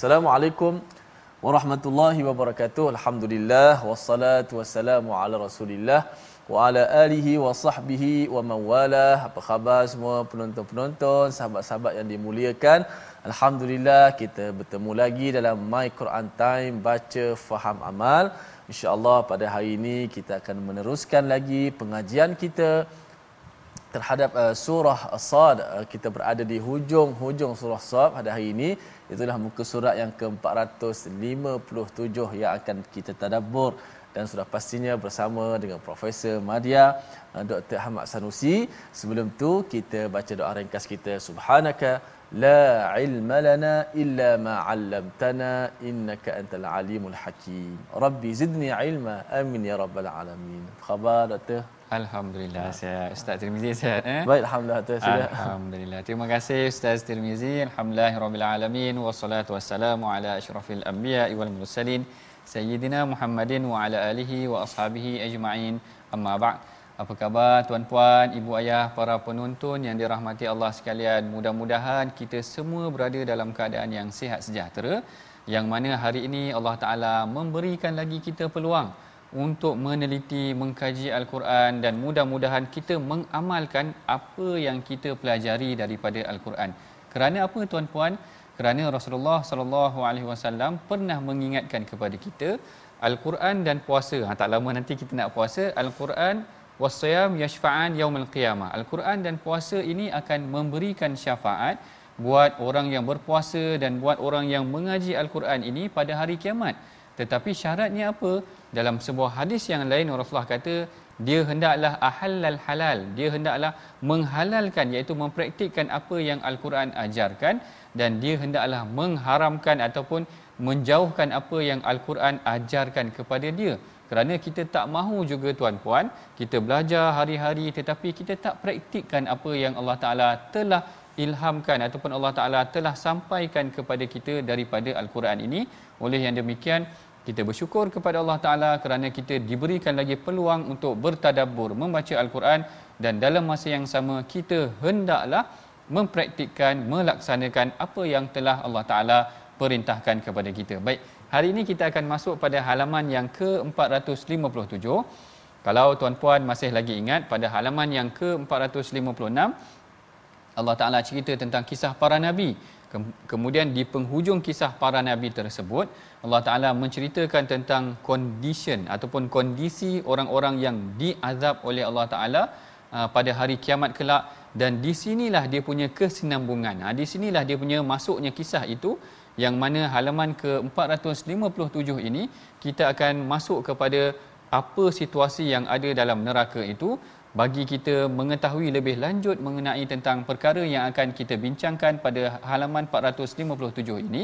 Assalamualaikum warahmatullahi wabarakatuh. Alhamdulillah wassalatu wassalamu ala Rasulillah wa ala alihi wa sahbihi wa mawalah. Apa khabar semua penonton-penonton, sahabat-sahabat yang dimuliakan? Alhamdulillah kita bertemu lagi dalam My Quran Time baca faham amal. Insya-Allah pada hari ini kita akan meneruskan lagi pengajian kita terhadap uh, surah As-Sad. Uh, kita berada di hujung-hujung surah As-Sad pada hari ini. Itulah muka surat yang ke-457 yang akan kita tadabbur dan sudah pastinya bersama dengan Profesor Madia uh, Dr. Ahmad Sanusi. Sebelum tu kita baca doa ringkas kita. Subhanaka la ilma lana illa ma 'allamtana innaka antal alimul hakim. Rabbi zidni ilma. Amin ya rabbal alamin. Khabar Dr. Alhamdulillah saya Ustaz Tirmizi sihat eh. Baik alhamdulillah tu sudah. Alhamdulillah. Terima kasih Ustaz Tirmizi. Alhamdulillahirabbil alamin wassalatu wassalamu ala asyrafil anbiya wal mursalin sayyidina Muhammadin wa ala alihi wa ashabihi ajma'in. Amma ba'd. Apa khabar tuan-puan, ibu ayah, para penonton yang dirahmati Allah sekalian? Mudah-mudahan kita semua berada dalam keadaan yang sihat sejahtera. Yang mana hari ini Allah Taala memberikan lagi kita peluang untuk meneliti, mengkaji Al-Quran dan mudah-mudahan kita mengamalkan apa yang kita pelajari daripada Al-Quran. Kerana apa tuan-puan? Kerana Rasulullah sallallahu alaihi wasallam pernah mengingatkan kepada kita Al-Quran dan puasa. Ha, tak lama nanti kita nak puasa. Al-Quran wasiyam yashfa'an yaumil qiyamah. Al-Quran dan puasa ini akan memberikan syafaat buat orang yang berpuasa dan buat orang yang mengaji Al-Quran ini pada hari kiamat. Tetapi syaratnya apa? Dalam sebuah hadis yang lain Rasulullah kata dia hendaklah ahallal halal. Dia hendaklah menghalalkan iaitu mempraktikkan apa yang Al-Quran ajarkan dan dia hendaklah mengharamkan ataupun menjauhkan apa yang Al-Quran ajarkan kepada dia. Kerana kita tak mahu juga tuan-puan, kita belajar hari-hari tetapi kita tak praktikkan apa yang Allah Taala telah ilhamkan ataupun Allah Taala telah sampaikan kepada kita daripada Al-Quran ini. Oleh yang demikian, kita bersyukur kepada Allah Taala kerana kita diberikan lagi peluang untuk bertadabbur membaca Al-Quran dan dalam masa yang sama kita hendaklah mempraktikkan melaksanakan apa yang telah Allah Taala perintahkan kepada kita. Baik, hari ini kita akan masuk pada halaman yang ke-457. Kalau tuan-puan masih lagi ingat pada halaman yang ke-456 Allah Taala cerita tentang kisah para nabi. Kemudian di penghujung kisah para nabi tersebut, Allah Taala menceritakan tentang condition ataupun kondisi orang-orang yang diazab oleh Allah Taala uh, pada hari kiamat kelak dan di sinilah dia punya kesinambungan. Ha, di sinilah dia punya masuknya kisah itu yang mana halaman ke-457 ini kita akan masuk kepada apa situasi yang ada dalam neraka itu bagi kita mengetahui lebih lanjut mengenai tentang perkara yang akan kita bincangkan pada halaman 457 ini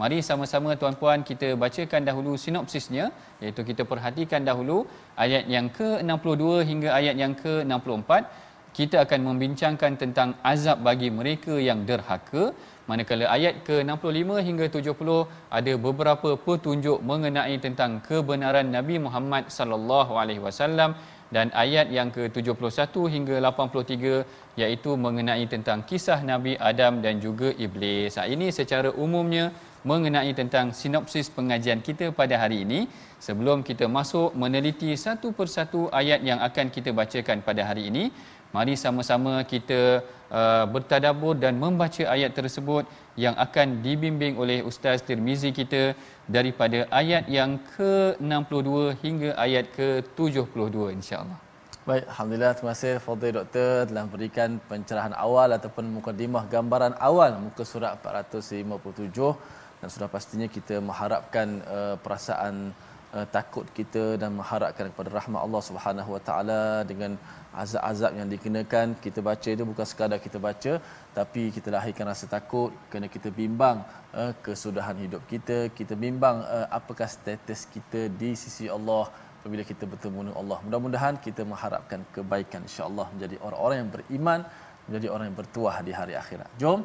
mari sama-sama tuan-puan kita bacakan dahulu sinopsisnya. Iaitu kita perhatikan dahulu ayat yang ke-62 hingga ayat yang ke-64. Kita akan membincangkan tentang azab bagi mereka yang derhaka. Manakala ayat ke-65 hingga 70 ada beberapa petunjuk mengenai tentang kebenaran Nabi Muhammad sallallahu alaihi wasallam. Dan ayat yang ke-71 hingga 83 iaitu mengenai tentang kisah Nabi Adam dan juga iblis. Ini secara umumnya mengenai tentang sinopsis pengajian kita pada hari ini. Sebelum kita masuk meneliti satu persatu ayat yang akan kita bacakan pada hari ini, mari sama-sama kita uh, bertadabur dan membaca ayat tersebut yang akan dibimbing oleh Ustaz Tirmizi kita daripada ayat yang ke-62 hingga ayat ke-72 insya-Allah. Baik, alhamdulillah terima kasih Fadil Doktor telah berikan pencerahan awal ataupun mukadimah gambaran awal muka surat 457 dan sudah pastinya kita mengharapkan uh, perasaan uh, takut kita dan mengharapkan kepada rahmat Allah Subhanahu Wa Taala dengan azab-azab yang dikenakan. Kita baca itu bukan sekadar kita baca tapi kita lahirkan rasa takut. Kerana kita bimbang uh, kesudahan hidup kita. Kita bimbang uh, apakah status kita di sisi Allah apabila kita bertemu dengan Allah. Mudah-mudahan kita mengharapkan kebaikan insya-Allah menjadi orang-orang yang beriman menjadi orang yang bertuah di hari akhirat. Jom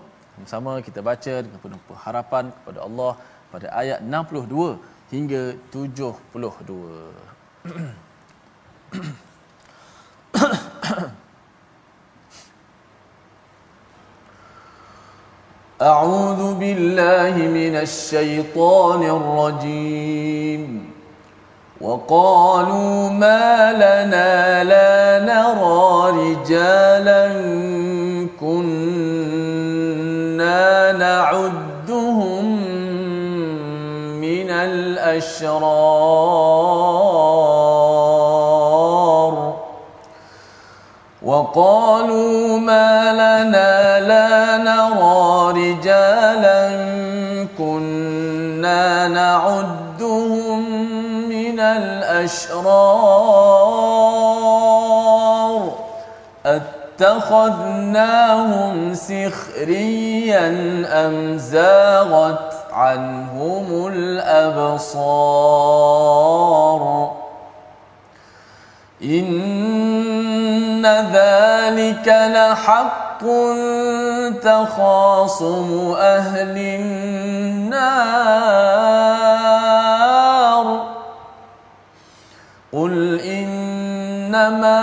sama kita baca dengan penuh harapan kepada Allah pada ayat 62 hingga 72 أعوذ بالله من الشيطان الرجيم وقالوا ما لنا لا نرى رجالا كنا نعدهم من الأشرار. وقالوا ما لنا لا نرى رجالا كنا نعدهم من الأشرار. اتخذناهم سخريا أم زاغت عنهم الأبصار؟ إن ذلك لحق تخاصم أهل النار. قل إنما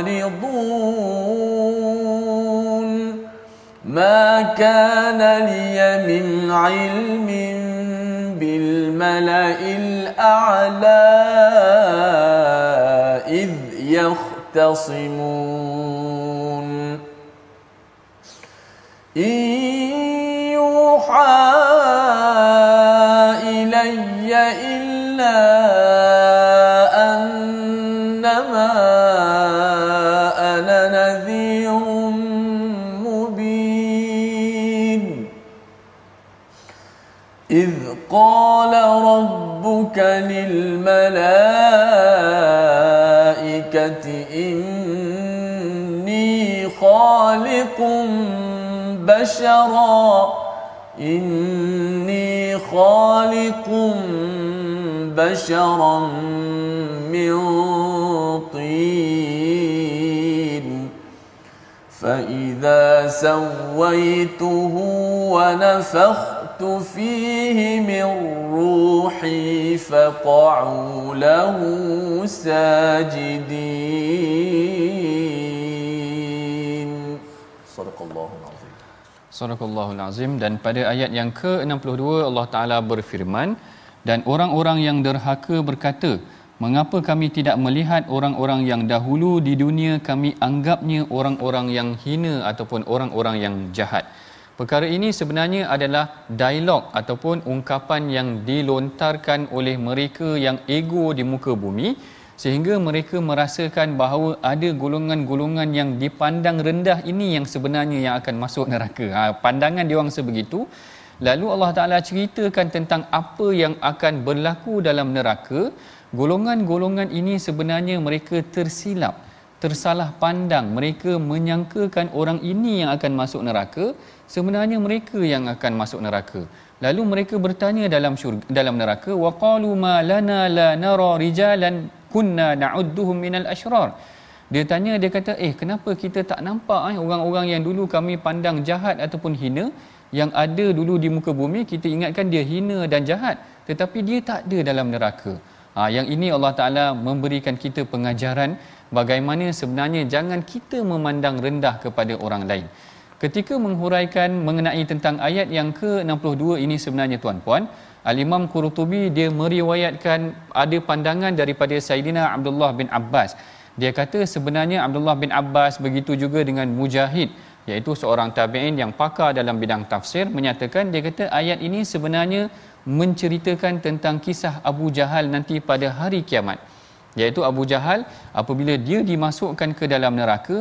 معرضون ما كان لي من علم بالملأ الأعلى إذ يختصمون إن يوحى إلي إلا أنما قال ربك للملائكة إني خالق بشرا إني خالق بشرا من طين. فإذا سويته ونفخت فيه من روحي فقعوا له ساجدين صدق الله العظيم Sadaqallahul Azim dan pada ayat yang ke-62 Allah Taala berfirman dan orang-orang yang derhaka berkata mengapa kami tidak melihat orang-orang yang dahulu di dunia kami anggapnya orang-orang yang hina ataupun orang-orang yang jahat Perkara ini sebenarnya adalah dialog ataupun ungkapan yang dilontarkan oleh mereka yang ego di muka bumi sehingga mereka merasakan bahawa ada golongan-golongan yang dipandang rendah ini yang sebenarnya yang akan masuk neraka. Ha, pandangan dia orang sebegitu. Lalu Allah Taala ceritakan tentang apa yang akan berlaku dalam neraka. Golongan-golongan ini sebenarnya mereka tersilap, tersalah pandang. Mereka menyangkakan orang ini yang akan masuk neraka, sebenarnya mereka yang akan masuk neraka. Lalu mereka bertanya dalam syurga, dalam neraka, waqalu ma lana la nara rijalan kunna na'udduhum minal ashrar dia tanya dia kata eh kenapa kita tak nampak eh orang-orang yang dulu kami pandang jahat ataupun hina yang ada dulu di muka bumi kita ingatkan dia hina dan jahat tetapi dia tak ada dalam neraka ha, yang ini Allah Taala memberikan kita pengajaran bagaimana sebenarnya jangan kita memandang rendah kepada orang lain ketika menghuraikan mengenai tentang ayat yang ke-62 ini sebenarnya tuan-puan Al-Imam Qurtubi dia meriwayatkan ada pandangan daripada Saidina Abdullah bin Abbas. Dia kata sebenarnya Abdullah bin Abbas begitu juga dengan Mujahid iaitu seorang tabi'in yang pakar dalam bidang tafsir menyatakan dia kata ayat ini sebenarnya menceritakan tentang kisah Abu Jahal nanti pada hari kiamat iaitu Abu Jahal apabila dia dimasukkan ke dalam neraka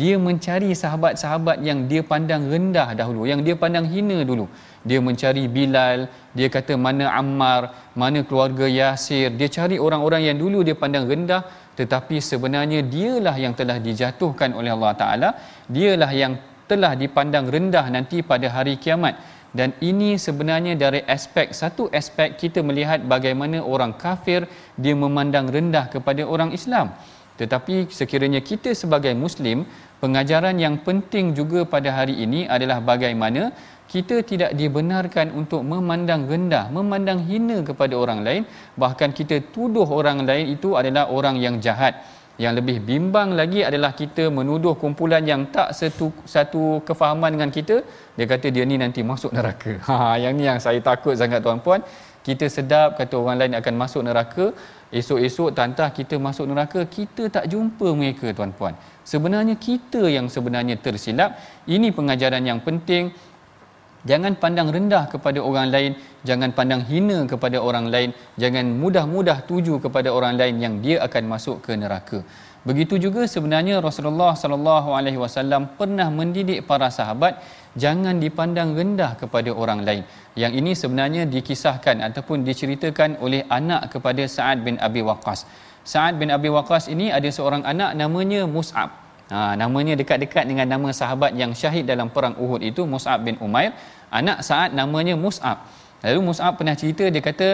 dia mencari sahabat-sahabat yang dia pandang rendah dahulu yang dia pandang hina dulu. Dia mencari Bilal dia kata mana Ammar mana keluarga Yasir. Dia cari orang-orang yang dulu dia pandang rendah tetapi sebenarnya dialah yang telah dijatuhkan oleh Allah Taala. Dialah yang telah dipandang rendah nanti pada hari kiamat dan ini sebenarnya dari aspek satu aspek kita melihat bagaimana orang kafir dia memandang rendah kepada orang Islam tetapi sekiranya kita sebagai muslim pengajaran yang penting juga pada hari ini adalah bagaimana kita tidak dibenarkan untuk memandang rendah, memandang hina kepada orang lain, bahkan kita tuduh orang lain itu adalah orang yang jahat. Yang lebih bimbang lagi adalah kita menuduh kumpulan yang tak satu satu kefahaman dengan kita, dia kata dia ni nanti masuk neraka. Ha yang ni yang saya takut sangat tuan-puan. Kita sedap kata orang lain akan masuk neraka, esok-esok tantah kita masuk neraka, kita tak jumpa mereka tuan-puan. Sebenarnya kita yang sebenarnya tersilap. Ini pengajaran yang penting Jangan pandang rendah kepada orang lain, jangan pandang hina kepada orang lain, jangan mudah-mudah tuju kepada orang lain yang dia akan masuk ke neraka. Begitu juga sebenarnya Rasulullah sallallahu alaihi wasallam pernah mendidik para sahabat jangan dipandang rendah kepada orang lain. Yang ini sebenarnya dikisahkan ataupun diceritakan oleh anak kepada Sa'ad bin Abi Waqqas. Sa'ad bin Abi Waqqas ini ada seorang anak namanya Mus'ab. Ha, namanya dekat-dekat dengan nama sahabat yang syahid dalam perang Uhud itu Mus'ab bin Umair. Anak Sa'ad namanya Mus'ab. Lalu Mus'ab pernah cerita dia kata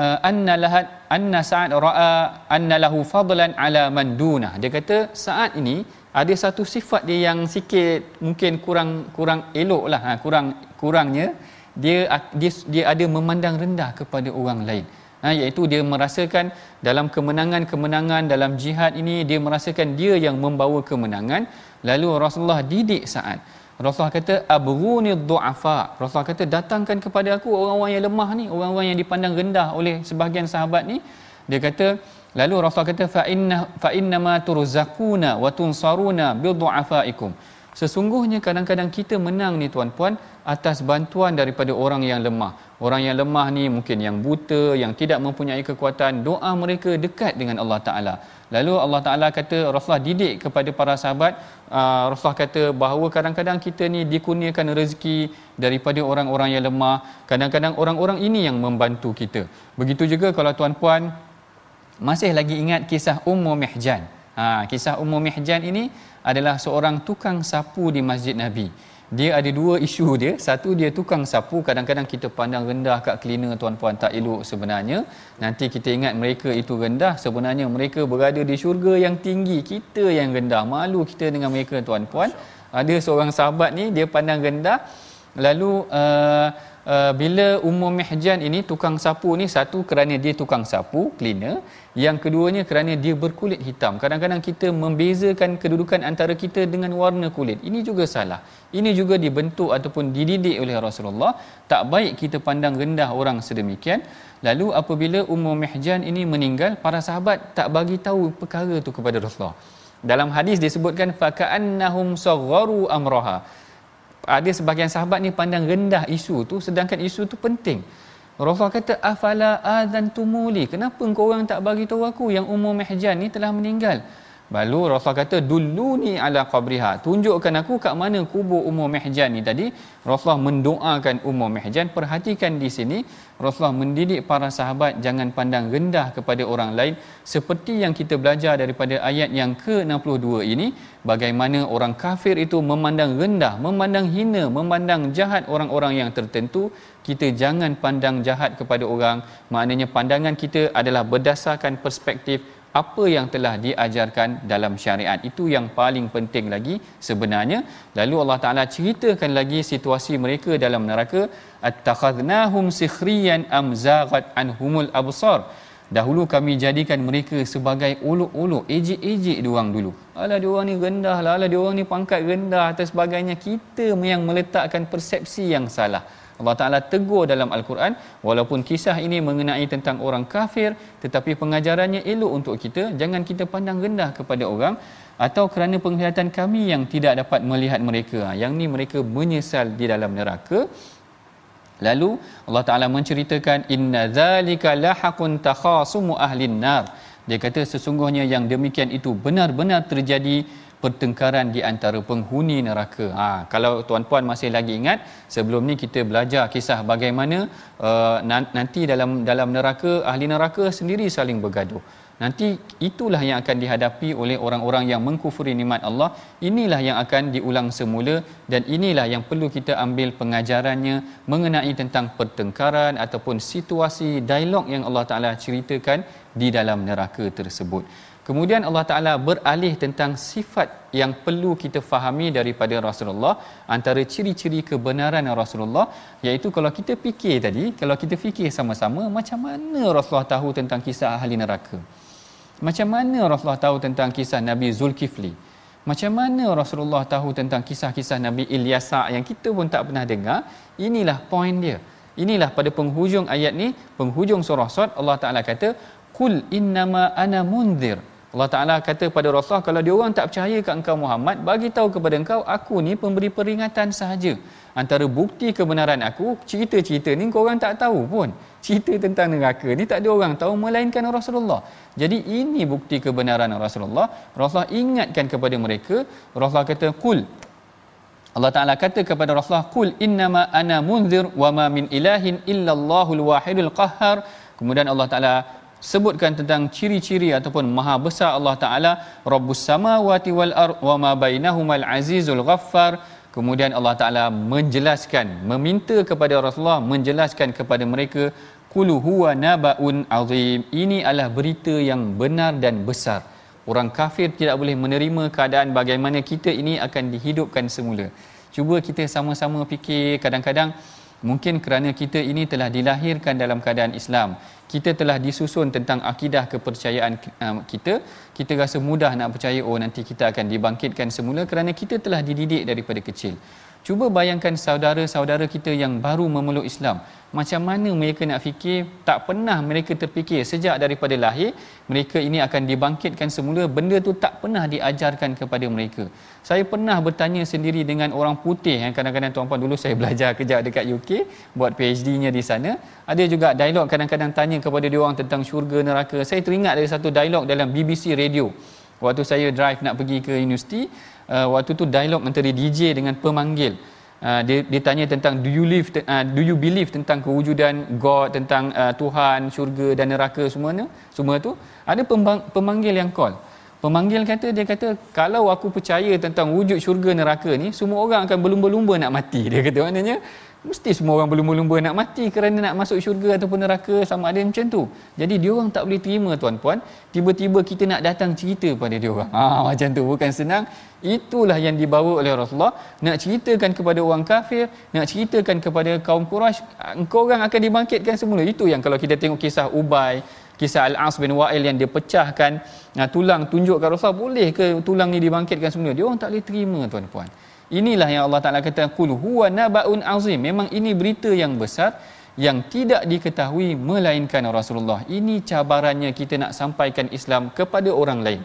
uh, anna lahat anna Sa'ad ra'a anna lahu fadlan ala man dunah. Dia kata Sa'ad ini ada satu sifat dia yang sikit mungkin kurang kurang eloklah ha, kurang kurangnya dia dia dia ada memandang rendah kepada orang lain ha, iaitu dia merasakan dalam kemenangan-kemenangan dalam jihad ini dia merasakan dia yang membawa kemenangan. Lalu Rasulullah didik saat Rasulullah kata abghuni du'afa. Rasulullah kata datangkan kepada aku orang-orang yang lemah ni orang-orang yang dipandang rendah oleh sebahagian sahabat ni. Dia kata lalu Rasulullah kata fa inna fa inna ma turzaquna wa tunsaruna bi du'afaikum. Sesungguhnya kadang-kadang kita menang ni tuan-puan atas bantuan daripada orang yang lemah. Orang yang lemah ni mungkin yang buta, yang tidak mempunyai kekuatan, doa mereka dekat dengan Allah Taala. Lalu Allah Taala kata Rasulullah didik kepada para sahabat, uh, Rasulullah kata bahawa kadang-kadang kita ni dikurniakan rezeki daripada orang-orang yang lemah. Kadang-kadang orang-orang ini yang membantu kita. Begitu juga kalau tuan-puan masih lagi ingat kisah Ummu Mihjan. Ha, kisah Ummu Mihjan ini adalah seorang tukang sapu di Masjid Nabi. Dia ada dua isu dia. Satu dia tukang sapu. Kadang-kadang kita pandang rendah kat cleaner tuan-puan tak elok sebenarnya. Nanti kita ingat mereka itu rendah. Sebenarnya mereka berada di syurga yang tinggi. Kita yang rendah. Malu kita dengan mereka tuan-puan. Ada seorang sahabat ni dia pandang rendah. Lalu uh, uh, bila Ummu Mihjan ini tukang sapu ni satu kerana dia tukang sapu cleaner yang keduanya kerana dia berkulit hitam. Kadang-kadang kita membezakan kedudukan antara kita dengan warna kulit. Ini juga salah. Ini juga dibentuk ataupun dididik oleh Rasulullah. Tak baik kita pandang rendah orang sedemikian. Lalu apabila Ummu Mihjan ini meninggal para sahabat tak bagi tahu perkara itu kepada Rasulullah. Dalam hadis disebutkan faka'annahum sagharu amraha ada sebahagian sahabat ni pandang rendah isu tu sedangkan isu tu penting Rasulullah kata afala adzantumuli kenapa engkau orang tak bagi tahu aku yang umur mihjan ni telah meninggal Lalu Rasulullah kata duluni ala qabriha. Tunjukkan aku kat mana kubur Ummu Mihjan ni tadi. Rasulullah mendoakan Ummu Mihjan. Perhatikan di sini Rasulullah mendidik para sahabat jangan pandang rendah kepada orang lain seperti yang kita belajar daripada ayat yang ke-62 ini bagaimana orang kafir itu memandang rendah, memandang hina, memandang jahat orang-orang yang tertentu. Kita jangan pandang jahat kepada orang. Maknanya pandangan kita adalah berdasarkan perspektif apa yang telah diajarkan dalam syariat? Itu yang paling penting lagi sebenarnya. Lalu Allah Taala ceritakan lagi situasi mereka dalam neraka. Attakhadnahum sikhriyan am zaghat anhumul absar. Dahulu kami jadikan mereka sebagai uluk-uluk ejek-ejek diorang dulu. Alah diorang ni rendah lah alah diorang ni pangkat rendah dan sebagainya. Kita yang meletakkan persepsi yang salah Allah Ta'ala tegur dalam Al-Quran walaupun kisah ini mengenai tentang orang kafir tetapi pengajarannya elok untuk kita jangan kita pandang rendah kepada orang atau kerana penglihatan kami yang tidak dapat melihat mereka. Ha, yang ni mereka menyesal di dalam neraka. Lalu Allah Ta'ala menceritakan inna zalika lahakun takhasumu ahlin nar. Dia kata sesungguhnya yang demikian itu benar-benar terjadi pertengkaran di antara penghuni neraka. Ha, kalau tuan-puan masih lagi ingat, sebelum ni kita belajar kisah bagaimana uh, nanti dalam dalam neraka ahli neraka sendiri saling bergaduh. Nanti itulah yang akan dihadapi oleh orang-orang yang mengkufuri nikmat Allah. Inilah yang akan diulang semula dan inilah yang perlu kita ambil pengajarannya mengenai tentang pertengkaran ataupun situasi dialog yang Allah Taala ceritakan di dalam neraka tersebut. Kemudian Allah Taala beralih tentang sifat yang perlu kita fahami daripada Rasulullah antara ciri-ciri kebenaran Rasulullah iaitu kalau kita fikir tadi kalau kita fikir sama-sama macam mana Rasulullah tahu tentang kisah ahli neraka? Macam mana Rasulullah tahu tentang kisah Nabi Zulkifli? Macam mana Rasulullah tahu tentang kisah-kisah Nabi Ilyasa yang kita pun tak pernah dengar? Inilah poin dia. Inilah pada penghujung ayat ni penghujung surah Sad Allah Taala kata kul innama ana munzir Allah Taala kata pada Rasulullah kalau dia orang tak percaya kat engkau Muhammad bagi tahu kepada engkau aku ni pemberi peringatan sahaja. Antara bukti kebenaran aku cerita-cerita ni kau orang tak tahu pun. Cerita tentang neraka ni tak ada orang tahu melainkan Rasulullah. Jadi ini bukti kebenaran Rasulullah. Rasulullah ingatkan kepada mereka. Rasulullah kata kul. Allah Taala kata kepada Rasulullah kul innama ana munzir wa ma min ilahin illallahul wahidul qahhar. Kemudian Allah Taala sebutkan tentang ciri-ciri ataupun maha besar Allah Taala Rabbus samawati wal ard wa ma bainahumal azizul ghaffar. Kemudian Allah Taala menjelaskan meminta kepada Rasulullah menjelaskan kepada mereka qul huwa nabaun azim. Ini adalah berita yang benar dan besar. Orang kafir tidak boleh menerima keadaan bagaimana kita ini akan dihidupkan semula. Cuba kita sama-sama fikir kadang-kadang mungkin kerana kita ini telah dilahirkan dalam keadaan Islam kita telah disusun tentang akidah kepercayaan uh, kita kita rasa mudah nak percaya oh nanti kita akan dibangkitkan semula kerana kita telah dididik daripada kecil Cuba bayangkan saudara-saudara kita yang baru memeluk Islam. Macam mana mereka nak fikir, tak pernah mereka terfikir sejak daripada lahir, mereka ini akan dibangkitkan semula, benda tu tak pernah diajarkan kepada mereka. Saya pernah bertanya sendiri dengan orang putih, yang kadang-kadang tuan-puan dulu saya belajar kejap dekat UK, buat PhD-nya di sana. Ada juga dialog kadang-kadang tanya kepada dia orang tentang syurga, neraka. Saya teringat dari satu dialog dalam BBC Radio. Waktu saya drive nak pergi ke universiti, uh, waktu tu dialog antara DJ dengan pemanggil. Uh, dia, dia tanya tentang do you live uh, do you believe tentang kewujudan God tentang uh, Tuhan syurga dan neraka semuanya semua tu? Ada pembang, pemanggil yang call. Pemanggil kata dia kata kalau aku percaya tentang wujud syurga neraka ni semua orang akan berlumba-lumba nak mati. Dia kata maknanya mesti semua orang berlumba-lumba nak mati kerana nak masuk syurga ataupun neraka sama ada macam tu. Jadi dia orang tak boleh terima tuan-puan, tiba-tiba kita nak datang cerita pada dia orang. Ha macam tu bukan senang. Itulah yang dibawa oleh Rasulullah nak ceritakan kepada orang kafir, nak ceritakan kepada kaum Quraisy, engkau orang akan dibangkitkan semula. Itu yang kalau kita tengok kisah Ubay, kisah Al-As bin Wa'il yang dia pecahkan uh, tulang tunjuk kat Rasulullah, boleh ke tulang ni dibangkitkan semula? Dia orang tak boleh terima tuan-puan. Inilah yang Allah Taala kata qul huwa nabaun azim. Memang ini berita yang besar yang tidak diketahui melainkan Rasulullah. Ini cabarannya kita nak sampaikan Islam kepada orang lain.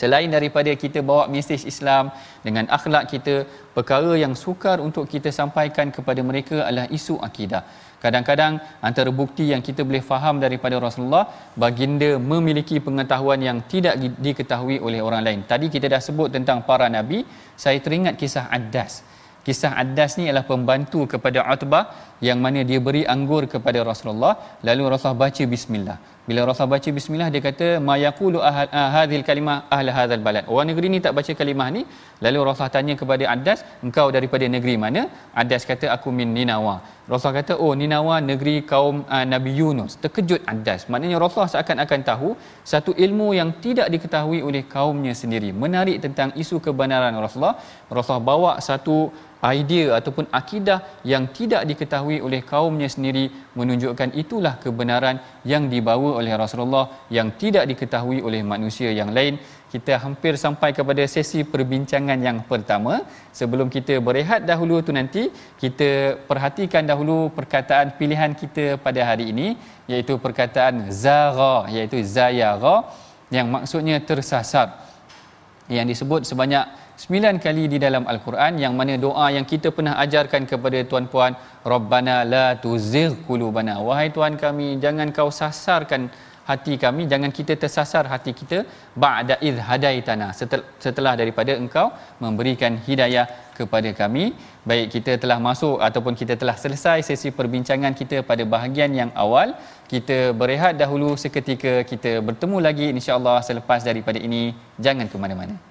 Selain daripada kita bawa mesej Islam dengan akhlak kita, perkara yang sukar untuk kita sampaikan kepada mereka adalah isu akidah. Kadang-kadang antara bukti yang kita boleh faham daripada Rasulullah baginda memiliki pengetahuan yang tidak diketahui oleh orang lain. Tadi kita dah sebut tentang para nabi, saya teringat kisah Addas. Kisah Addas ni adalah pembantu kepada Utbah yang mana dia beri anggur kepada Rasulullah lalu Rasulullah baca bismillah. Bila Rasulullah baca bismillah dia kata ma yaqulu ah, hadhil kalimah ahli hadzal balad. Orang negeri ni tak baca kalimah ni. Lalu Rasulullah tanya kepada Addas, "Engkau daripada negeri mana?" Addas kata, "Aku min Ninawa." Rasulullah kata, "Oh, Ninawa negeri kaum uh, Nabi Yunus." Terkejut Addas. Maknanya Rasulullah seakan-akan tahu satu ilmu yang tidak diketahui oleh kaumnya sendiri. Menarik tentang isu kebenaran Rasulullah. Rasulullah bawa satu idea ataupun akidah yang tidak diketahui oleh kaumnya sendiri menunjukkan itulah kebenaran yang dibawa oleh Rasulullah yang tidak diketahui oleh manusia yang lain. Kita hampir sampai kepada sesi perbincangan yang pertama. Sebelum kita berehat dahulu tu nanti kita perhatikan dahulu perkataan pilihan kita pada hari ini iaitu perkataan zara iaitu zayara yang maksudnya tersasar. Yang disebut sebanyak sembilan kali di dalam al-Quran yang mana doa yang kita pernah ajarkan kepada tuan-puan Rabbana la tuzigh qulubana. Wahai Tuhan kami jangan kau sasarkan hati kami jangan kita tersasar hati kita ba'da id hadaitana. Setelah daripada engkau memberikan hidayah kepada kami baik kita telah masuk ataupun kita telah selesai sesi perbincangan kita pada bahagian yang awal kita berehat dahulu seketika kita bertemu lagi insyaallah selepas daripada ini. Jangan ke mana-mana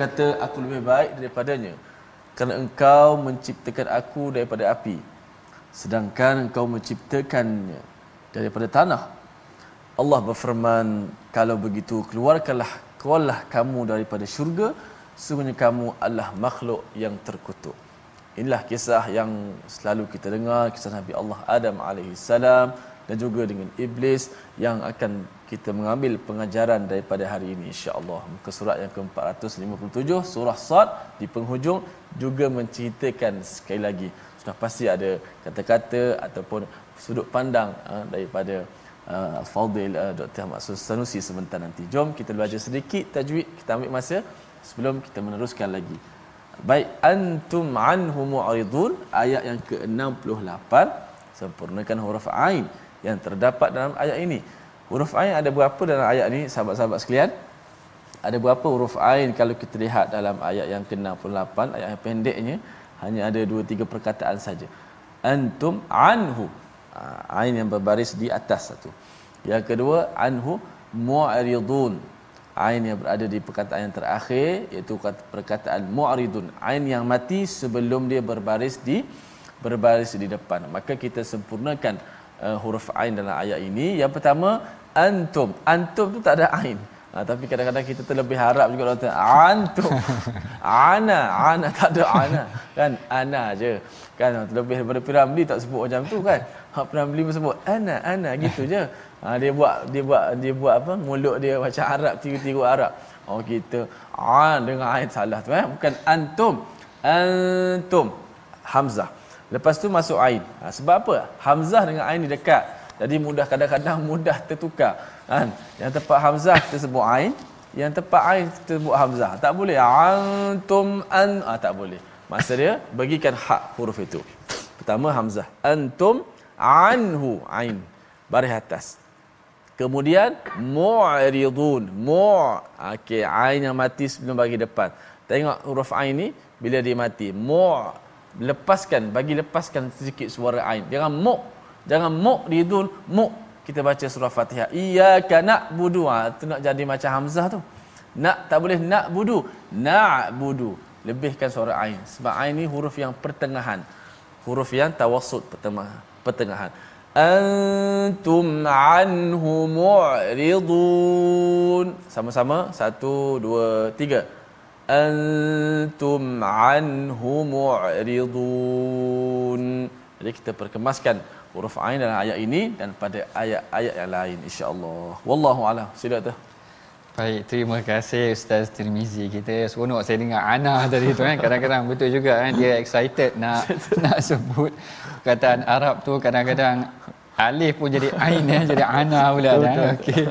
berkata, aku lebih baik daripadanya. Kerana engkau menciptakan aku daripada api. Sedangkan engkau menciptakannya daripada tanah. Allah berfirman, kalau begitu keluarkanlah keluarlah kamu daripada syurga. Sungguhnya kamu adalah makhluk yang terkutuk. Inilah kisah yang selalu kita dengar, kisah Nabi Allah Adam AS dan juga dengan Iblis yang akan kita mengambil pengajaran daripada hari ini insya-Allah. Muka surat yang ke-457 surah Sad di penghujung juga menceritakan sekali lagi sudah pasti ada kata-kata ataupun sudut pandang uh, daripada uh, Fadil uh, Dr. Maksud Sanusi sebentar nanti. Jom kita belajar sedikit tajwid, kita ambil masa sebelum kita meneruskan lagi. Baik, antum anhu mu'ridun ayat yang ke-68 sempurnakan huruf ain yang terdapat dalam ayat ini. Huruf ain ada berapa dalam ayat ini sahabat-sahabat sekalian? Ada berapa huruf ain kalau kita lihat dalam ayat yang ke-68 ayat yang pendeknya hanya ada dua tiga perkataan saja. Antum anhu. Ha, ain yang berbaris di atas satu. Yang kedua anhu mu'ridun. Ain yang berada di perkataan yang terakhir iaitu perkataan mu'ridun. Ain yang mati sebelum dia berbaris di berbaris di depan. Maka kita sempurnakan uh, huruf ain dalam ayat ini. Yang pertama antum. Antum tu tak ada ain. Ha, tapi kadang-kadang kita terlebih harap juga kata antum. Ana, ana tak ada ana. Kan ana je. Kan terlebih daripada Piramli tak sebut macam tu kan. Hak Piramli pun sebut ana, ana gitu je. Ha, dia buat dia buat dia buat apa? Mulut dia macam Arab, tiru-tiru Arab. Oh kita ah dengan ain salah tu eh. Bukan antum. antum hamzah lepas tu masuk ain. Ha, sebab apa? Hamzah dengan ain ni dekat. Jadi mudah kadang-kadang mudah tertukar. Kan yang tepat hamzah kita sebut ain. Yang tepat ain kita sebut hamzah. Tak boleh. Antum an ah, tak boleh. Maksud dia bagikan hak huruf itu. Pertama hamzah. Antum anhu ain. Baris atas. Kemudian mu'ridun. Mu' okey ain yang mati sebelum bagi depan. Tengok huruf ain ni bila dia mati. Mu' lepaskan bagi lepaskan sedikit suara ain jangan mu' jangan mu' ridun mu' kita baca surah Fatihah. Iyyaka na'budu. Ha, tu nak jadi macam Hamzah tu. Nak tak boleh nak budu. Na'budu. Lebihkan suara ain. Sebab ain ni huruf yang pertengahan. Huruf yang tawassut pertengahan. pertengahan. Antum anhu mu'ridun. Sama-sama. Satu, dua, tiga. Antum anhu mu'ridun. Jadi kita perkemaskan huruf ain dalam ayat ini dan pada ayat-ayat yang lain insya-Allah. Wallahu a'lam. Sila tu. Baik, terima kasih Ustaz Tirmizi. Kita seronok saya dengar Ana tadi tu kan. Kadang-kadang betul juga kan dia excited nak nak sebut perkataan Arab tu kadang-kadang alif pun jadi ain ya jadi ana pula kan okey.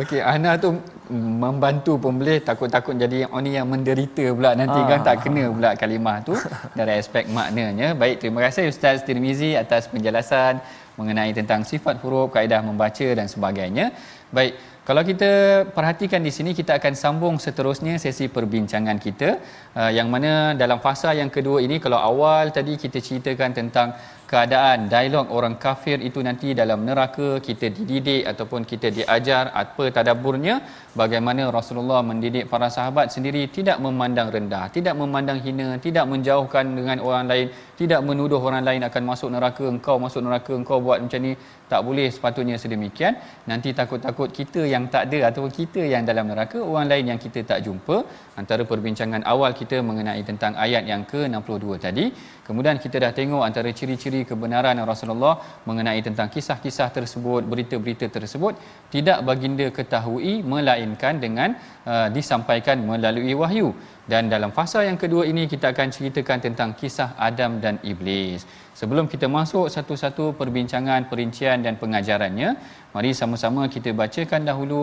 Okey ana tu membantu pembeli takut-takut jadi orang yang menderita pula. Nanti kan tak kena pula kalimah tu. Dari aspek maknanya. Baik terima kasih ustaz Tirmizi atas penjelasan mengenai tentang sifat huruf kaedah membaca dan sebagainya. Baik kalau kita perhatikan di sini kita akan sambung seterusnya sesi perbincangan kita. Uh, yang mana dalam fasa yang kedua ini kalau awal tadi kita ceritakan tentang keadaan dialog orang kafir itu nanti dalam neraka kita dididik ataupun kita diajar apa tadaburnya bagaimana Rasulullah mendidik para sahabat sendiri tidak memandang rendah tidak memandang hina tidak menjauhkan dengan orang lain tidak menuduh orang lain akan masuk neraka engkau masuk neraka engkau buat macam ni tak boleh sepatutnya sedemikian. Nanti takut-takut kita yang tak ada ataupun kita yang dalam neraka orang lain yang kita tak jumpa. Antara perbincangan awal kita mengenai tentang ayat yang ke-62 tadi kemudian kita dah tengok antara ciri-ciri kebenaran Rasulullah mengenai tentang kisah-kisah tersebut berita-berita tersebut tidak baginda ketahui melainkan dengan uh, disampaikan melalui wahyu dan dalam fasa yang kedua ini kita akan ceritakan tentang kisah Adam dan Iblis. Sebelum kita masuk satu-satu perbincangan, perincian dan pengajarannya, mari sama-sama kita bacakan dahulu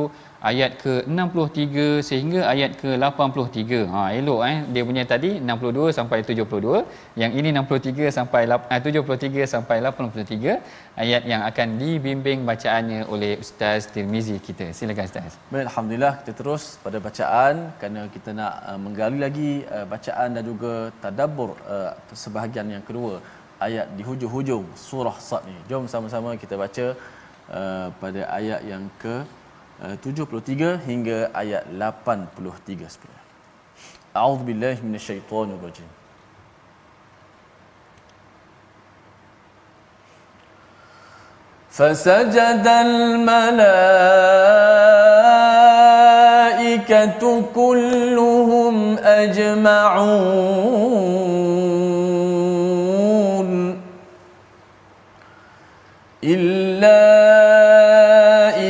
ayat ke-63 sehingga ayat ke-83. Ha elok eh dia punya tadi 62 sampai 72, yang ini 63 sampai 73 eh, sampai 83 ayat yang akan dibimbing bacaannya oleh Ustaz Tirmizi kita. Silakan Ustaz. Baik, alhamdulillah kita terus pada bacaan kerana kita nak uh, menggali lagi uh, bacaan dan juga tadabbur uh, sebahagian yang kedua ayat di hujung-hujung surah Sad ni. Jom sama-sama kita baca pada ayat yang ke uh, 73 hingga ayat 83 sebenarnya. A'udzubillahi minasyaitonirrajim. فسجد الملائكة كلهم أجمعون. إلا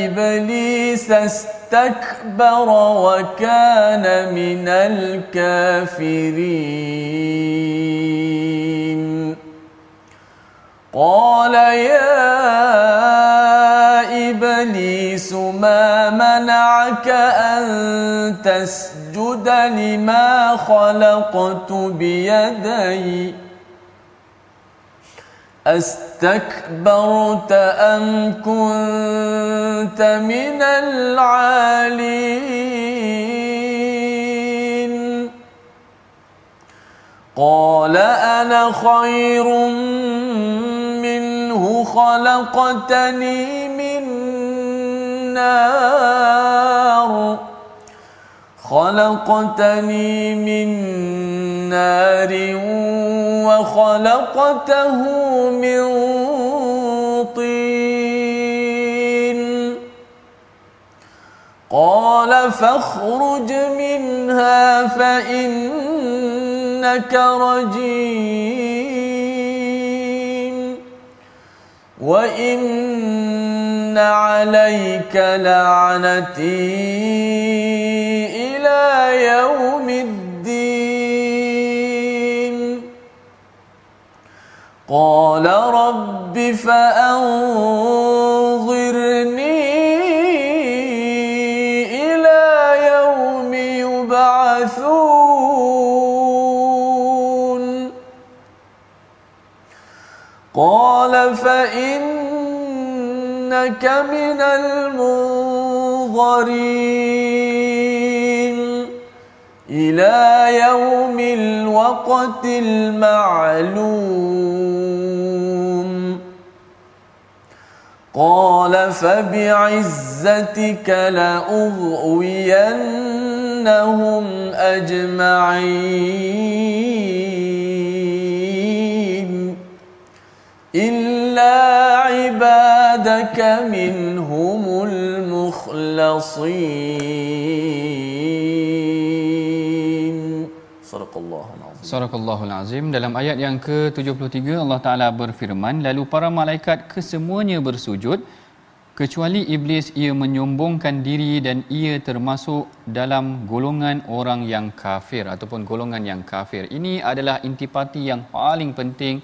إبليس استكبر وكان من الكافرين. قال يا إبليس ما منعك أن تسجد لما خلقت بيدي. أستكبرت أم كنت من العالين؟ قال أنا خير منه خلقتني من نار خلقتني من نار وخلقته من طين. قال فاخرج منها فإنك رجيم. وإن عليك لعنتي إلى يوم الدين. قال رب فأنظرني إلى يوم يبعثون. قال فإنك من المنظرين. إلى يوم الوقت المعلوم. قال فبعزتك لأغوينهم أجمعين. إلا عبادك منهم المخلصين صدق الله العظيم Sadaqallahul Azim dalam ayat yang ke-73 Allah Taala berfirman lalu para malaikat kesemuanya bersujud kecuali iblis ia menyombongkan diri dan ia termasuk dalam golongan orang yang kafir ataupun golongan yang kafir. Ini adalah intipati yang paling penting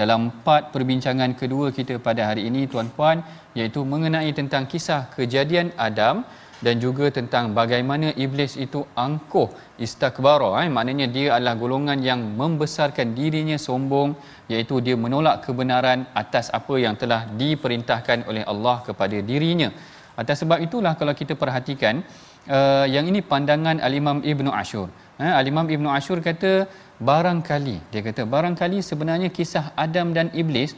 dalam part perbincangan kedua kita pada hari ini tuan-puan iaitu mengenai tentang kisah kejadian Adam dan juga tentang bagaimana iblis itu angkuh istakbara eh. Maknanya dia adalah golongan yang membesarkan dirinya sombong iaitu dia menolak kebenaran atas apa yang telah diperintahkan oleh Allah kepada dirinya. Atas sebab itulah kalau kita perhatikan uh, yang ini pandangan al-Imam Ibnu Ashur. Eh, al-Imam Ibnu Ashur kata barangkali dia kata barangkali sebenarnya kisah Adam dan iblis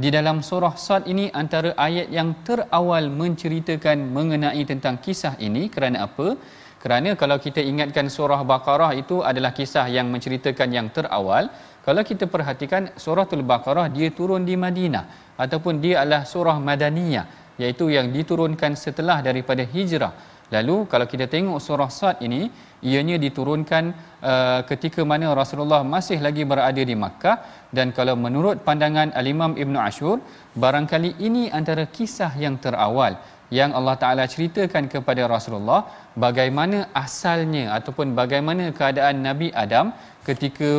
di dalam surah Sad ini antara ayat yang terawal menceritakan mengenai tentang kisah ini kerana apa? Kerana kalau kita ingatkan surah Baqarah itu adalah kisah yang menceritakan yang terawal. Kalau kita perhatikan suratul Baqarah dia turun di Madinah ataupun dia adalah surah Madaniyah iaitu yang diturunkan setelah daripada hijrah. Lalu kalau kita tengok surah Sad ini ianya diturunkan uh, ketika mana Rasulullah masih lagi berada di Makkah. Dan kalau menurut pandangan al-Imam Ibn Ashur barangkali ini antara kisah yang terawal yang Allah Taala ceritakan kepada Rasulullah bagaimana asalnya ataupun bagaimana keadaan Nabi Adam ketika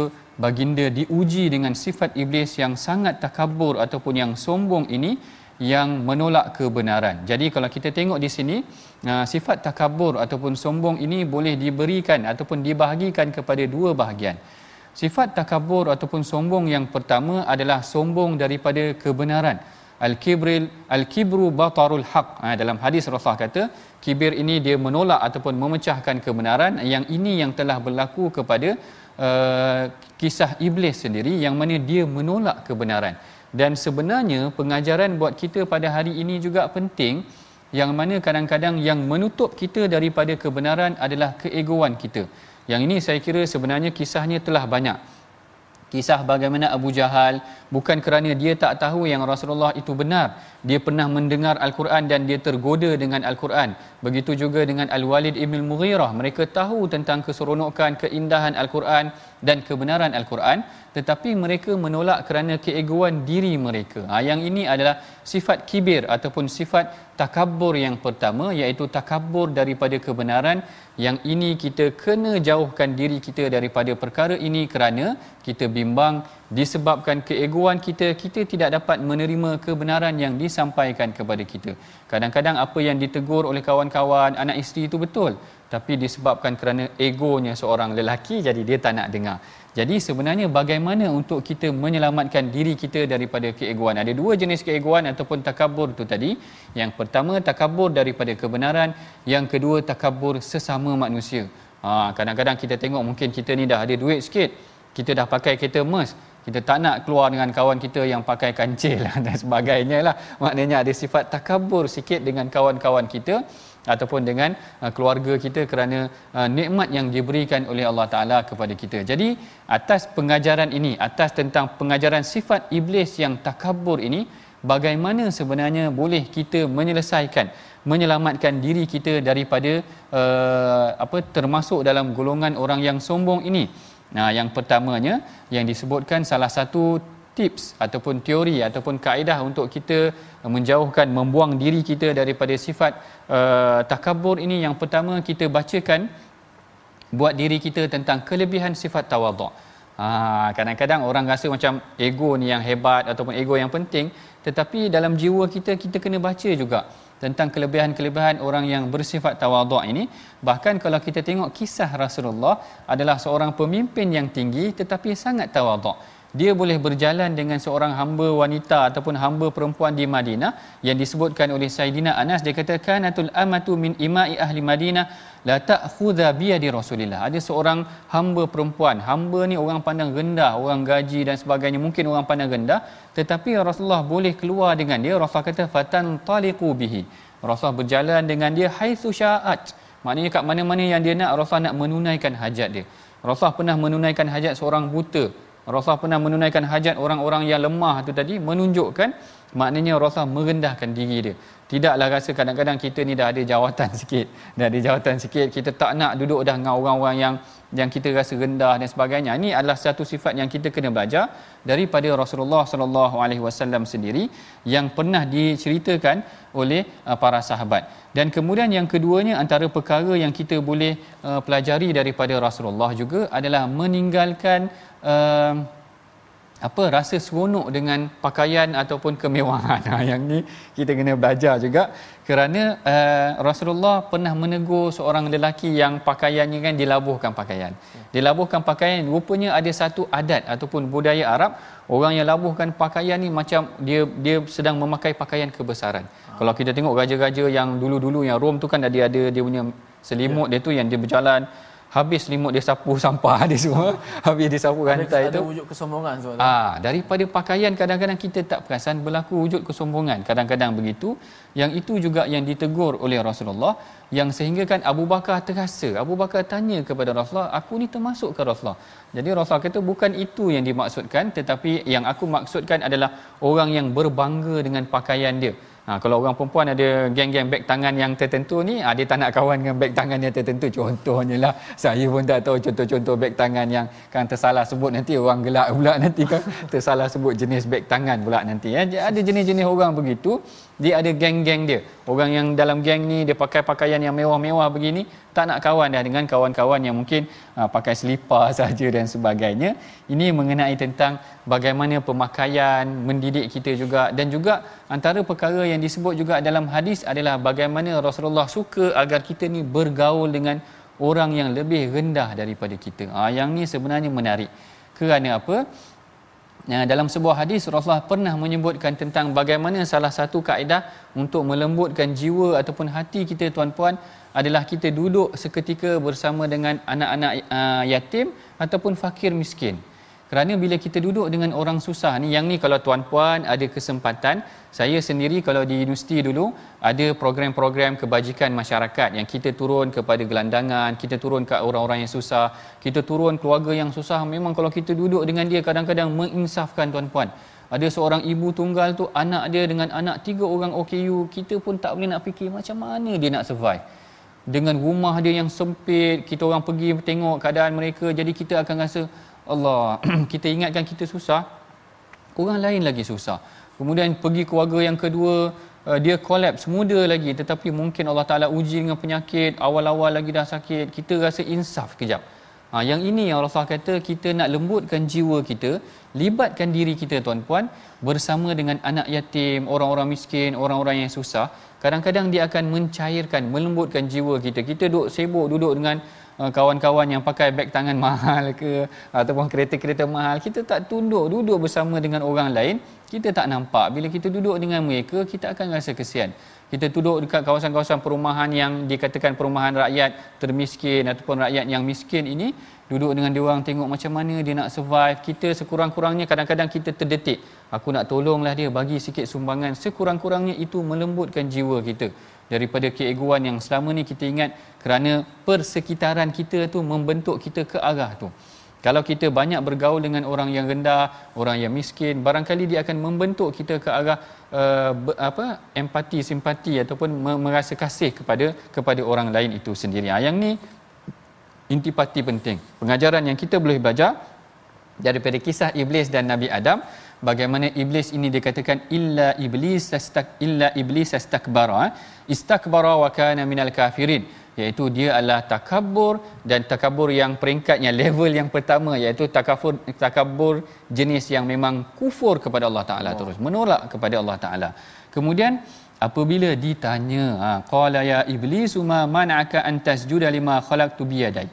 baginda diuji dengan sifat iblis yang sangat takabur ataupun yang sombong ini yang menolak kebenaran. Jadi kalau kita tengok di sini uh, sifat takabur ataupun sombong ini boleh diberikan ataupun dibahagikan kepada dua bahagian. Sifat takabur ataupun sombong yang pertama adalah sombong daripada kebenaran. Al-kibril al-kibru batarul haq. Ha, dalam hadis Rasulullah kata, kibir ini dia menolak ataupun memecahkan kebenaran. Yang ini yang telah berlaku kepada uh, kisah iblis sendiri yang mana dia menolak kebenaran. Dan sebenarnya pengajaran buat kita pada hari ini juga penting yang mana kadang-kadang yang menutup kita daripada kebenaran adalah keegoan kita. Yang ini saya kira sebenarnya kisahnya telah banyak. Kisah bagaimana Abu Jahal bukan kerana dia tak tahu yang Rasulullah itu benar. Dia pernah mendengar al-Quran dan dia tergoda dengan al-Quran. Begitu juga dengan Al-Walid Ibn Mughirah mereka tahu tentang keseronokan keindahan al-Quran dan kebenaran al-Quran tetapi mereka menolak kerana keegoan diri mereka. Ha, yang ini adalah sifat kibir ataupun sifat takabur yang pertama iaitu takabur daripada kebenaran. Yang ini kita kena jauhkan diri kita daripada perkara ini kerana kita bimbang disebabkan keegoan kita kita tidak dapat menerima kebenaran yang disampaikan kepada kita. Kadang-kadang apa yang ditegur oleh kawan-kawan anak isteri itu betul. Tapi disebabkan kerana egonya seorang lelaki jadi dia tak nak dengar jadi sebenarnya bagaimana untuk kita menyelamatkan diri kita daripada keegoan? Ada dua jenis keegoan ataupun takabur itu tadi. Yang pertama takabur daripada kebenaran, yang kedua takabur sesama manusia. Ha, kadang-kadang kita tengok mungkin kita ni dah ada duit sikit. Kita dah pakai kereta MERS. Kita tak nak keluar dengan kawan kita yang pakai kancil dan sebagainya lah. Maknanya ada sifat takabur sikit dengan kawan-kawan kita ataupun dengan uh, keluarga kita kerana uh, nikmat yang diberikan oleh Allah Taala kepada kita. Jadi atas pengajaran ini, atas tentang pengajaran sifat iblis yang takabur ini, bagaimana sebenarnya boleh kita menyelesaikan menyelamatkan diri kita daripada uh, apa termasuk dalam golongan orang yang sombong ini. Nah, yang pertamanya yang disebutkan salah satu tips ataupun teori ataupun kaedah untuk kita menjauhkan membuang diri kita daripada sifat uh, takabur ini. Yang pertama kita bacakan buat diri kita tentang kelebihan sifat tawaduk. Ha, kadang-kadang orang rasa macam ego ni yang hebat ataupun ego yang penting tetapi dalam jiwa kita kita kena baca juga tentang kelebihan-kelebihan orang yang bersifat tawaduk ini. Bahkan kalau kita tengok kisah Rasulullah adalah seorang pemimpin yang tinggi tetapi sangat tawaduk dia boleh berjalan dengan seorang hamba wanita ataupun hamba perempuan di Madinah. Yang disebutkan oleh Saidina Anas dia katakan atul amatu min imai ahli Madinah la ta'khudha bi yadi Rasulillah. Ada seorang hamba perempuan. Hamba ni orang pandang rendah orang gaji dan sebagainya. Mungkin orang pandang rendah tetapi Rasulullah boleh keluar dengan dia. Rasulullah kata fatan taliqu bihi. Rasulullah berjalan dengan dia haitsu sya'at. Maknanya kat mana-mana yang dia nak Rasulullah nak menunaikan hajat dia. Rasulullah pernah menunaikan hajat seorang buta Rasulullah pernah menunaikan hajat orang-orang yang lemah tu tadi menunjukkan maknanya Rasulullah merendahkan diri dia. Tidaklah rasa kadang-kadang kita ni dah ada jawatan sikit dah ada jawatan sikit kita tak nak duduk dah dengan orang-orang yang yang kita rasa rendah dan sebagainya. Ini adalah satu sifat yang kita kena belajar daripada Rasulullah sallallahu alaihi wasallam sendiri yang pernah diceritakan oleh uh, para sahabat. Dan kemudian yang keduanya antara perkara yang kita boleh uh, pelajari daripada Rasulullah juga adalah meninggalkan uh, apa rasa seronok dengan pakaian ataupun kemewahan ha, yang ni kita kena belajar juga kerana uh, Rasulullah pernah menegur seorang lelaki yang pakaiannya kan dilabuhkan pakaian dilabuhkan pakaian rupanya ada satu adat ataupun budaya Arab orang yang labuhkan pakaian ni macam dia dia sedang memakai pakaian kebesaran ha. kalau kita tengok raja-raja yang dulu-dulu yang Rom tu kan dia ada dia punya selimut ya. dia tu yang dia berjalan habis selimut dia sapu sampah dia semua. Habis dia sapu rantai itu ada wujud kesombongan so ah daripada pakaian kadang-kadang kita tak perasan berlaku wujud kesombongan. Kadang-kadang begitu. Yang itu juga yang ditegur oleh Rasulullah yang sehingga kan Abu Bakar terasa. Abu Bakar tanya kepada Rasulullah aku ni termasuk ke Rasulullah? Jadi Rasulullah kata bukan itu yang dimaksudkan tetapi yang aku maksudkan adalah orang yang berbangga dengan pakaian dia Ha, kalau orang perempuan ada geng-geng beg tangan yang tertentu ni, ha, dia tak nak kawan dengan beg tangan yang tertentu. Contohnya lah, saya pun tak tahu contoh-contoh beg tangan yang kan tersalah sebut nanti orang gelak pula nanti kan tersalah sebut jenis beg tangan pula nanti. Ya. Ada jenis-jenis orang begitu, dia ada geng-geng dia. Orang yang dalam geng ni dia pakai pakaian yang mewah-mewah begini, tak nak kawan dah dengan kawan-kawan yang mungkin uh, pakai selipar saja dan sebagainya. Ini mengenai tentang bagaimana pemakaian mendidik kita juga dan juga antara perkara yang disebut juga dalam hadis adalah bagaimana Rasulullah suka agar kita ni bergaul dengan orang yang lebih rendah daripada kita. Ah yang ni sebenarnya menarik. Kerana apa? Ya, dalam sebuah hadis Rasulullah pernah menyebutkan tentang bagaimana salah satu kaedah untuk melembutkan jiwa ataupun hati kita tuan-puan adalah kita duduk seketika bersama dengan anak-anak uh, yatim ataupun fakir miskin. Kerana bila kita duduk dengan orang susah ni, yang ni kalau tuan-puan ada kesempatan, saya sendiri kalau di universiti dulu ada program-program kebajikan masyarakat yang kita turun kepada gelandangan, kita turun ke orang-orang yang susah, kita turun keluarga yang susah. Memang kalau kita duduk dengan dia kadang-kadang menginsafkan tuan-puan. Ada seorang ibu tunggal tu anak dia dengan anak tiga orang OKU, kita pun tak boleh nak fikir macam mana dia nak survive dengan rumah dia yang sempit kita orang pergi tengok keadaan mereka jadi kita akan rasa Allah kita ingatkan kita susah orang lain lagi susah kemudian pergi keluarga yang kedua uh, dia collapse muda lagi tetapi mungkin Allah Taala uji dengan penyakit awal-awal lagi dah sakit kita rasa insaf kejap Ha, yang ini yang Allah kata kita nak lembutkan jiwa kita, libatkan diri kita tuan-puan bersama dengan anak yatim, orang-orang miskin, orang-orang yang susah. Kadang-kadang dia akan mencairkan, melembutkan jiwa kita. Kita duduk sibuk duduk dengan kawan-kawan yang pakai beg tangan mahal ke ataupun kereta-kereta mahal. Kita tak tunduk duduk bersama dengan orang lain, kita tak nampak. Bila kita duduk dengan mereka, kita akan rasa kesian kita duduk dekat kawasan-kawasan perumahan yang dikatakan perumahan rakyat termiskin ataupun rakyat yang miskin ini duduk dengan dia orang tengok macam mana dia nak survive. Kita sekurang-kurangnya kadang-kadang kita terdetik. Aku nak tolonglah dia bagi sikit sumbangan. Sekurang-kurangnya itu melembutkan jiwa kita. Daripada keegoan yang selama ni kita ingat kerana persekitaran kita tu membentuk kita ke arah tu kalau kita banyak bergaul dengan orang yang rendah, orang yang miskin, barangkali dia akan membentuk kita ke arah uh, apa empati, simpati ataupun merasa kasih kepada kepada orang lain itu sendiri. Ha, yang ni intipati penting. Pengajaran yang kita boleh belajar daripada kisah iblis dan Nabi Adam bagaimana iblis ini dikatakan illa iblis astak illa iblis astakbara istakbara wa kana minal kafirin iaitu dia adalah takabur dan takabur yang peringkatnya level yang pertama iaitu takabur takabur jenis yang memang kufur kepada Allah Taala terus menolak kepada Allah Taala. Kemudian apabila ditanya ha qala ya iblis ma man'aka an tasjuda lima khalaqtu biyadai?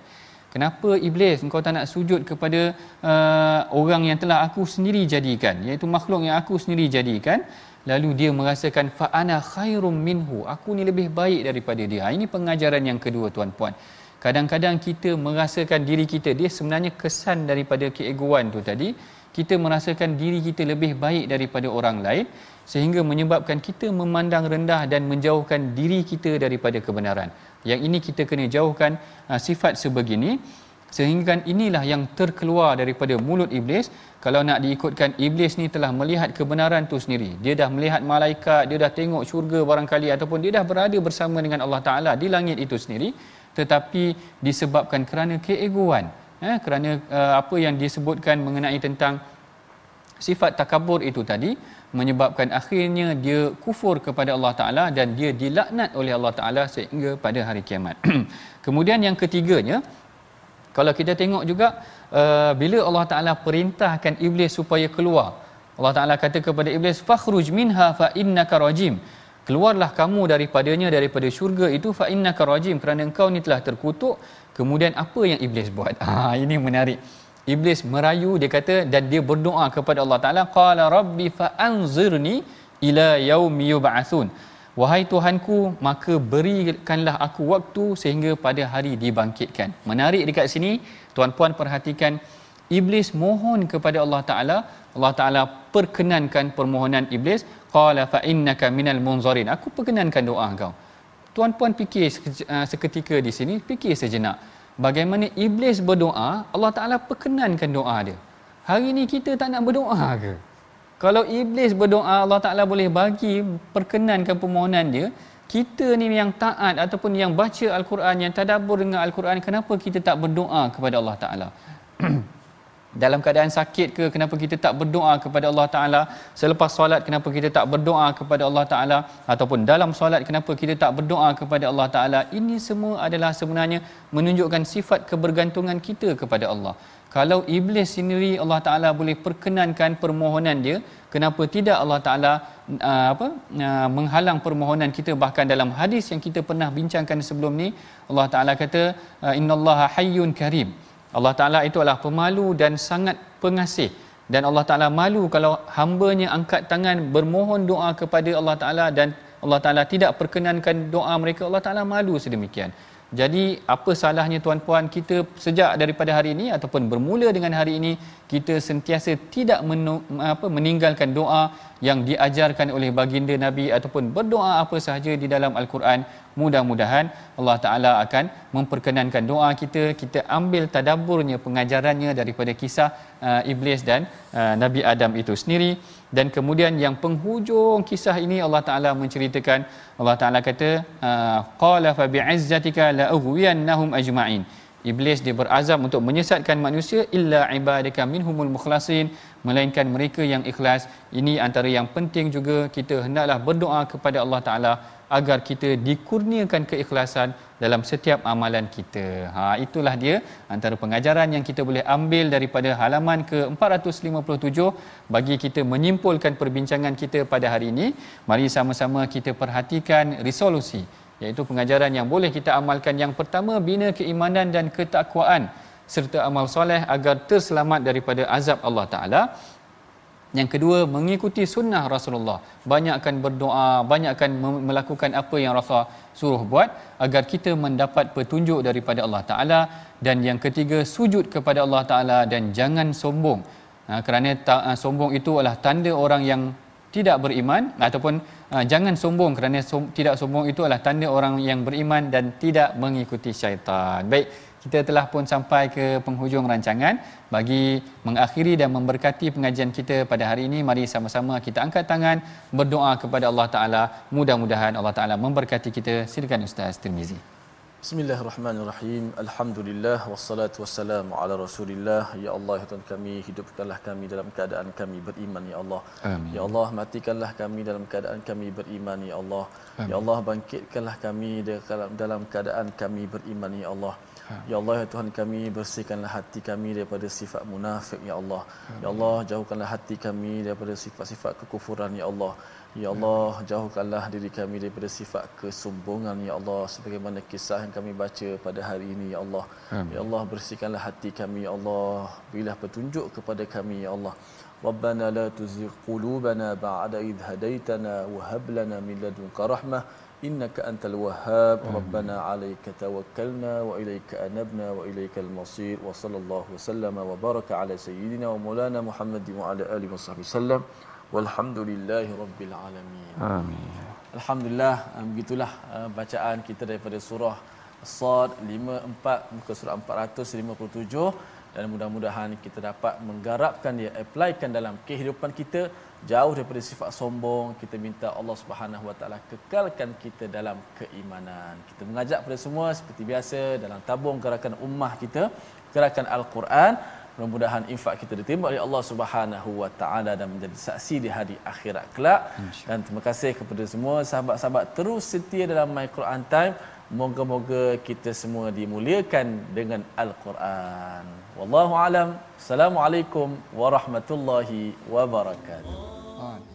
Kenapa iblis? Engkau tak nak sujud kepada uh, orang yang telah aku sendiri jadikan iaitu makhluk yang aku sendiri jadikan lalu dia merasakan fa ana khairum minhu. Aku ni lebih baik daripada dia. Ha, ini pengajaran yang kedua tuan-puan. Kadang-kadang kita merasakan diri kita dia sebenarnya kesan daripada keegoan tu tadi. Kita merasakan diri kita lebih baik daripada orang lain sehingga menyebabkan kita memandang rendah dan menjauhkan diri kita daripada kebenaran. Yang ini kita kena jauhkan uh, sifat sebegini sehingga inilah yang terkeluar daripada mulut iblis. Kalau nak diikutkan iblis ni telah melihat kebenaran tu sendiri. Dia dah melihat malaikat dia dah tengok syurga barangkali ataupun dia dah berada bersama dengan Allah Taala di langit itu sendiri. Tetapi disebabkan kerana keegoan eh, kerana uh, apa yang disebutkan mengenai tentang sifat takabur itu tadi menyebabkan akhirnya dia kufur kepada Allah Taala dan dia dilaknat oleh Allah Taala sehingga pada hari kiamat. Kemudian yang ketiganya kalau kita tengok juga uh, bila Allah Taala perintahkan iblis supaya keluar. Allah Taala kata kepada iblis fakhruj minha fa innaka rajim. Keluarlah kamu daripadanya daripada syurga itu fa innaka rajim kerana engkau ni telah terkutuk. Kemudian apa yang iblis buat? Ah ini menarik. Iblis merayu dia kata dan dia berdoa kepada Allah Taala qala rabbi fa anzirni ila yaumi yub'atsun wahai tuhanku maka berikanlah aku waktu sehingga pada hari dibangkitkan. Menarik dekat sini tuan-puan perhatikan iblis mohon kepada Allah Taala. Allah Taala perkenankan permohonan iblis. Qala fa innaka minal munzarin aku perkenankan doa kau. Tuan-puan fikir uh, seketika di sini fikir sejenak. Bagaimana iblis berdoa Allah Taala perkenankan doa dia. Hari ini kita tak nak berdoa ke kalau iblis berdoa Allah Taala boleh bagi perkenankan permohonan dia kita ni yang taat ataupun yang baca al-Quran yang tadabbur dengan al-Quran kenapa kita tak berdoa kepada Allah Taala? Dalam keadaan sakit ke kenapa kita tak berdoa kepada Allah Taala? Selepas solat kenapa kita tak berdoa kepada Allah Taala? Ataupun dalam solat kenapa kita tak berdoa kepada Allah Taala? Ini semua adalah sebenarnya menunjukkan sifat kebergantungan kita kepada Allah kalau iblis sendiri Allah Taala boleh perkenankan permohonan dia kenapa tidak Allah Taala uh, apa uh, menghalang permohonan kita? Bahkan dalam hadis yang kita pernah bincangkan sebelum ni Allah Taala kata uh, innallaha hayyun karim. Allah Ta'ala itu adalah pemalu dan sangat pengasih. Dan Allah Ta'ala malu kalau hambanya angkat tangan bermohon doa kepada Allah Ta'ala dan Allah Ta'ala tidak perkenankan doa mereka. Allah Ta'ala malu sedemikian jadi apa salahnya tuan-puan kita sejak daripada hari ini ataupun bermula dengan hari ini kita sentiasa tidak menu, apa, meninggalkan doa yang diajarkan oleh baginda Nabi ataupun berdoa apa sahaja di dalam Al-Quran. Mudah-mudahan Allah Taala akan memperkenankan doa kita kita ambil tadabburnya pengajarannya daripada kisah uh, iblis dan uh, Nabi Adam itu sendiri dan kemudian yang penghujung kisah ini Allah Taala menceritakan Allah Taala kata uh, qala fa bi'izzatika la ughwiyannahum ajma'in Iblis dia berazam untuk menyesatkan manusia illa ibadaka minhumul mukhlasin melainkan mereka yang ikhlas. Ini antara yang penting juga kita hendaklah berdoa kepada Allah Taala agar kita dikurniakan keikhlasan dalam setiap amalan kita. Ha itulah dia antara pengajaran yang kita boleh ambil daripada halaman ke-457 bagi kita menyimpulkan perbincangan kita pada hari ini. Mari sama-sama kita perhatikan resolusi iaitu pengajaran yang boleh kita amalkan yang pertama bina keimanan dan ketakwaan serta amal soleh agar terselamat daripada azab Allah Taala yang kedua mengikuti sunnah Rasulullah. Banyakkan berdoa banyakkan melakukan apa yang Rasul suruh buat agar kita mendapat petunjuk daripada Allah Taala. Dan yang ketiga sujud kepada Allah Taala dan jangan sombong. Ha, kerana ta, ha, sombong itu adalah tanda orang yang tidak beriman ataupun uh, jangan sombong kerana som- tidak sombong itu adalah tanda orang yang beriman dan tidak mengikuti syaitan. Baik, kita telah pun sampai ke penghujung rancangan bagi mengakhiri dan memberkati pengajian kita pada hari ini mari sama-sama kita angkat tangan berdoa kepada Allah Taala mudah-mudahan Allah Taala memberkati kita silakan ustaz Tirmizi Bismillahirrahmanirrahim. Alhamdulillah wassalatu wassalamu ala Rasulillah. Ya Allah, ya Tuhan kami, hidupkanlah kami dalam keadaan kami beriman ya Allah. Amin. Ya Allah, matikanlah kami dalam keadaan kami beriman ya Allah. Ya Amin. Ya Allah, bangkitkanlah kami dalam dalam keadaan kami beriman ya Allah. Ya Allah ya Tuhan kami bersihkanlah hati kami daripada sifat munafik ya Allah. Ya Allah jauhkanlah hati kami daripada sifat-sifat kekufuran ya Allah. Ya Allah jauhkanlah diri kami daripada sifat kesombongan ya Allah sebagaimana kisah yang kami baca pada hari ini ya Allah. Ya Allah bersihkanlah hati kami ya Allah. Berilah petunjuk kepada kami ya Allah. Rabbana la tuzigh qulubana ba'da idh hadaitana wa hab lana min ladunka rahmah innaka antal wahhab rabbana alayka tawakkalna wa ilayka anabna wa ilayka al-masir wa sallallahu wa sallama wa baraka ala sayyidina wa maulana muhammadin wa ala alihi wa sallam. Walhamdulillahi rabbil alamin. Amin. Alhamdulillah ah, begitulah ah, bacaan kita daripada surah Sad 54 muka surah 457 dan mudah-mudahan kita dapat menggarapkan dia applykan dalam kehidupan kita jauh daripada sifat sombong kita minta Allah Subhanahu Wa Taala kekalkan kita dalam keimanan. Kita mengajak kepada semua seperti biasa dalam tabung gerakan ummah kita gerakan al-Quran. Mudah-mudahan infak kita diterima oleh Allah Subhanahu Wa Taala dan menjadi saksi di hari akhirat kelak. Dan terima kasih kepada semua sahabat-sahabat terus setia dalam My Quran Time Moga-moga kita semua dimuliakan dengan Al-Quran. Wallahu alam. Assalamualaikum warahmatullahi wabarakatuh.